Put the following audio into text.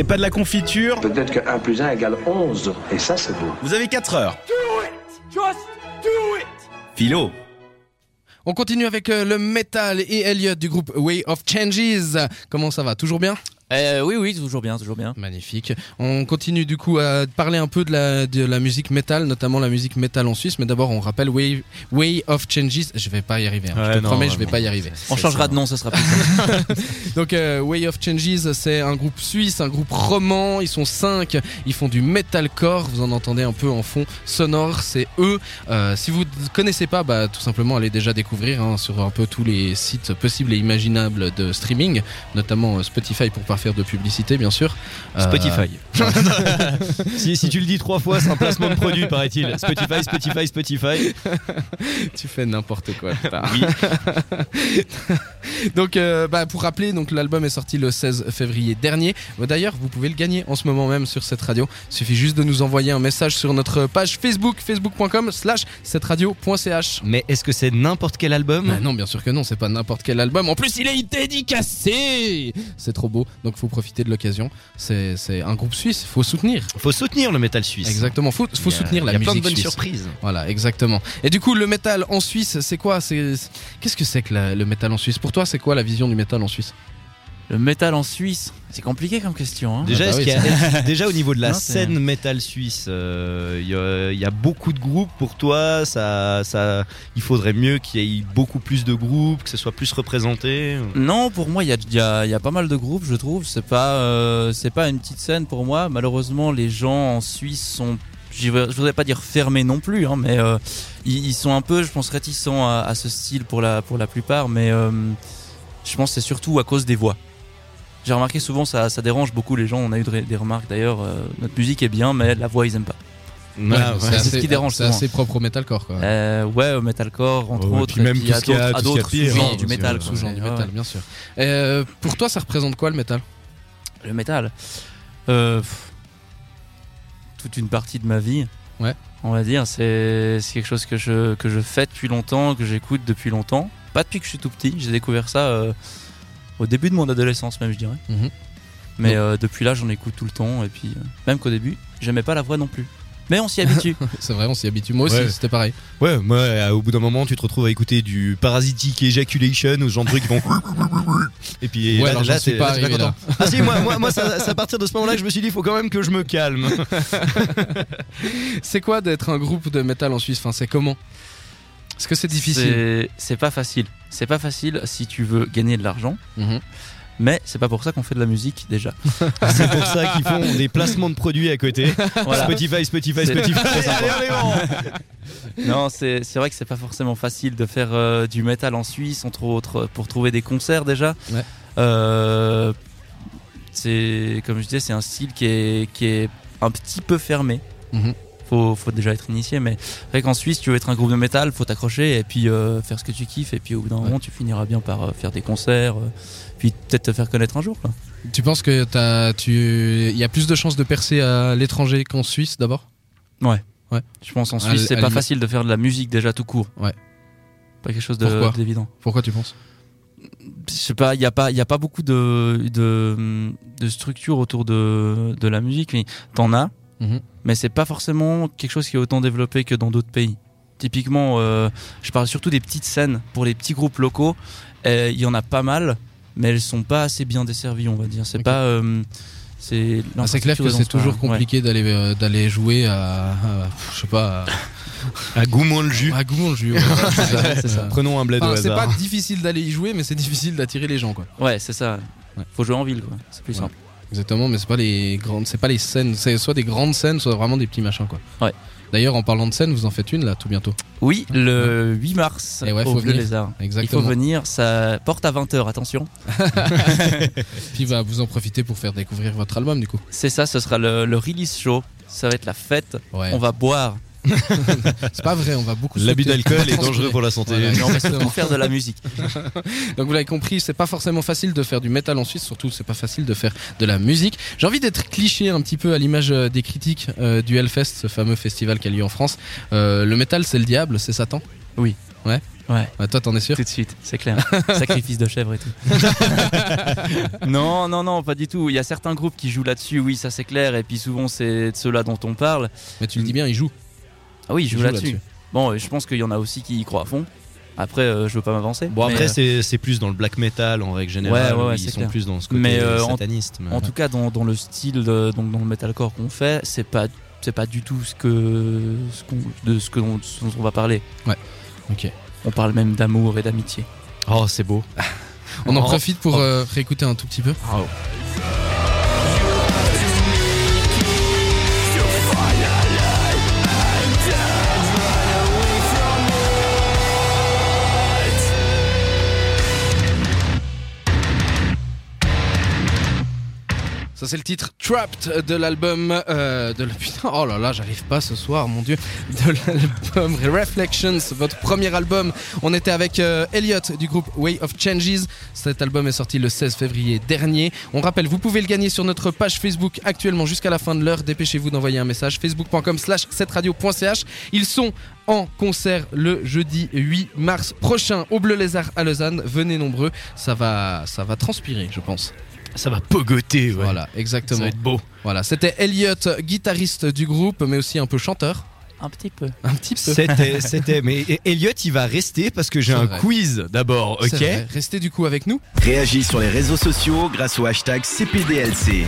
c'est pas de la confiture. Peut-être que 1 plus 1 égale 11. Et ça, c'est beau. Vous avez 4 heures. Philo. On continue avec euh, le métal et Elliot du groupe Way of Changes. Comment ça va? Toujours bien? Euh, oui, oui, toujours bien, toujours bien. Magnifique. On continue du coup à parler un peu de la, de la musique métal, notamment la musique métal en Suisse. Mais d'abord, on rappelle Way, Way of Changes. Je vais pas y arriver. hein. je te non, promets, ouais, je vais non. pas y arriver. On changera de nom, ça sera plus simple. Donc euh, Way of Changes, c'est un groupe suisse, un groupe roman. Ils sont cinq. Ils font du metalcore. Vous en entendez un peu en fond sonore. C'est eux. Euh, si vous ne connaissez pas, bah, tout simplement allez déjà découvrir hein, sur un peu tous les sites possibles et imaginables de streaming, notamment euh, Spotify pour pas faire de publicité, bien sûr. Euh, Spotify. si, si tu le dis trois fois, c'est un placement de produit, paraît-il. Spotify, Spotify, Spotify. tu fais n'importe quoi. putain. donc, euh, bah, pour rappeler, donc l'album est sorti le 16 février dernier. Euh, D'ailleurs, vous pouvez le gagner en ce moment même sur cette radio. Il suffit juste de nous envoyer un message sur notre page Facebook, facebook.com/slash cette radio.ch. Mais est-ce que c'est n'importe quel album? Bah non, bien sûr que non, c'est pas n'importe quel album. En plus, il est dédicacé. C'est trop beau, donc faut profiter de l'occasion. C'est un groupe suisse, faut soutenir. Faut soutenir le métal suisse. Exactement, faut, faut a- soutenir la Il y a musique plein de bonnes suisse. surprises. Voilà, exactement. Et du coup, le métal en Suisse, c'est quoi? Qu'est-ce que c'est que la- le métal en Suisse? Pour toi, c'est quoi la vision du métal en Suisse? Le métal en Suisse, c'est compliqué comme question. Hein. Déjà, Ah bah est-ce oui, qu'il y a- déjà au niveau de la Non, scène métal suisse, euh, il y, a- il y a beaucoup de groupes pour toi. Ça, ça, il faudrait mieux qu'il y ait beaucoup plus de groupes, que ce soit plus représenté. Non, pour moi, il y a, il y, a, il y a pas mal de groupes, je trouve. C'est pas, euh, c'est pas une petite scène pour moi. Malheureusement, les gens en Suisse sont, je voudrais pas dire fermés non plus, hein, mais euh, ils, ils sont un peu, je pense, réticents à, à ce style pour la, pour la plupart. Mais euh, je pense que c'est surtout à cause des voix. J'ai remarqué souvent ça, ça dérange beaucoup les gens. On a eu des remarques d'ailleurs. euh, notre musique est bien, mais la voix ils aiment pas. Ouais, c'est ce qui dérange C'est souvent. assez propre au metalcore, quoi. Euh, ouais, au metalcore entre Ouais, autres. puis même et tout à ce qu'il y a- d'autres- à tout ce qu'il y a d'autres pire, sous-genres hein, du aussi, métal. ouais. quoi. Sous-genre du Ouais, métal, bien sûr. Euh, pour toi, ça représente quoi le métal? Le métal? Euh, pff, toute une partie de ma vie. Ouais. On va dire, c'est c'est quelque chose que je, que je fais depuis longtemps, que j'écoute depuis longtemps. Pas depuis que je suis tout petit, j'ai découvert ça euh, au début de mon adolescence même, je dirais. Mhm. Mais Donc- euh, depuis là, j'en écoute tout le temps. Et puis, euh, même qu'au début, j'aimais pas la voix non plus. Mais on s'y habitue. C'est vrai, on s'y habitue. Moi aussi, Ouais. c'était pareil. Ouais, moi, euh, au bout d'un moment, tu te retrouves à écouter du parasitic ejaculation ou ce genre de trucs qui vont. Et puis Ouais, là, t'es- pas là, arrivé. Ah si, moi, moi, moi ça- c'est à partir de ce moment-là que je me suis dit, il faut quand même que je me calme. C'est quoi d'être un groupe de métal en Suisse? Enfin, c'est comment? Est-ce que c'est difficile C'est- pas facile. C'est pas facile si tu veux gagner de l'argent. Mhm. Mais c'est pas pour ça qu'on fait de la musique déjà. C'est pour ça qu'ils font des placements de produits à côté. Voilà. Spotify, Spotify, Spotify. Non, c'est vrai que c'est pas forcément facile de faire euh, du métal en Suisse, entre autres, pour trouver des concerts déjà. Ouais. Euh, c'est comme je disais, c'est un style qui est, qui est un petit peu fermé. Mhm. Faut, faut déjà être initié, mais c'est vrai qu'en Suisse, tu veux être un groupe de métal, faut t'accrocher et puis euh, faire ce que tu kiffes, et puis au bout d'un Ouais. moment, tu finiras bien par euh, faire des concerts, euh, puis peut-être te faire connaître un jour. Quoi. Tu penses que t'as, tu, il y a plus de chances de percer à l'étranger qu'en Suisse d'abord? Je pense en Suisse, c'est pas facile de faire de la musique déjà tout court. Ouais. Pas quelque chose de- Pourquoi? d'évident. Pourquoi tu penses? Je sais pas, il y a pas, y a pas beaucoup de de, de structures autour de, de la musique, mais t'en as, Mhm. Mais c'est pas forcément quelque chose qui est autant développé que dans d'autres pays. Typiquement, euh, je parle surtout des petites scènes pour les petits groupes locaux. euh, Il y en a pas mal, mais elles sont pas assez bien desservies, on va dire. C'est pas, euh, c'est. Ah, C'est clair que c'est toujours compliqué d'aller euh, d'aller jouer à, à- je sais pas À Goumont le jus. à, à Goumont-le-Jus, ouais. c'est ça, c'est ça. Prenons un bled Enfin, c'est pas difficile d'aller y jouer, mais c'est difficile d'attirer les gens, quoi. Ouais, c'est ça. Ouais. Faut jouer en ville, quoi. C'est plus Ouais. simple. Exactement, mais c'est pas les grandes, c'est pas les scènes, c'est soit des grandes scènes, soit vraiment des petits machins, quoi. Ouais. D'ailleurs, en parlant de scène, vous en faites une là, tout bientôt. Oui, le 8 mars Et ouais, au faut Bleu venir. Lézard. Exactement. Il faut venir, ça porte à 20h, attention. Puis va vous en profiter pour faire découvrir votre album, du coup. C'est ça, ce sera le, le release show. Ça va être la fête. Ouais. On va boire. C'est pas vrai, on va beaucoup. L'abus d'alcool est dangereux pour la santé. Voilà. Mais on va Exactement. surtout faire de la musique. Donc vous l'avez compris, c'est pas forcément facile de faire du métal en Suisse, surtout c'est pas facile de faire de la musique. J'ai envie d'être cliché un petit peu à l'image euh, des critiques euh, du Hellfest, ce fameux festival qui a lieu en France. Euh, le métal c'est le diable, c'est Satan? Oui. Ouais? Ouais. Toi, t'en es sûr? Tout de suite, c'est clair. Sacrifice de chèvre et tout. non, non, non, pas du tout. Il y a certains groupes qui jouent là-dessus, oui, ça c'est clair. Et puis souvent, c'est de ceux-là dont on parle. Mais tu le dis bien, il joue. Ah oui, Il joue là-dessus. bon, je pense qu'il y en a aussi qui y croient à fond. Après, euh, je veux pas m'avancer. Bon après euh, c'est plus dans le black metal en règle générale. Ouais, ouais, ouais, ils sont clair. plus dans ce côté Mais, euh, en- sataniste. mais- En tout cas, dans, dans le style, de- donc dans le metalcore qu'on fait, c'est pas c'est pas du tout ce que ce de ce que l'on- ce dont on va parler. Ok. On parle même d'amour et d'amitié. Oh c'est beau. On en Oh. profite pour euh, réécouter un tout petit peu. Ça c'est le titre Trapped de l'album euh, de la putain oh là là j'arrive pas ce soir mon dieu de l'album Reflections votre premier album. On était avec euh, Elliot du groupe Way of Changes. Cet album est sorti le 16 février dernier. On rappelle vous pouvez le gagner sur notre page Facebook actuellement jusqu'à la fin de l'heure. Dépêchez-vous d'envoyer un message facebook.com slash 7radio.ch ils sont en concert le jeudi 8 mars prochain au Bleu Lézard à Lausanne. Venez nombreux ça va ça va transpirer je pense Ça va pogoter. Ouais. voilà Ça va exactement être beau. voilà, c'était Elliot, guitariste du groupe, mais aussi un peu chanteur. Un petit peu. Un petit peu. C'était c'était mais Elliot il va rester parce que j'ai un vrai. quiz d'abord. Ok? Restez du coup avec nous. Réagis sur les réseaux sociaux grâce au hashtag CPDLC.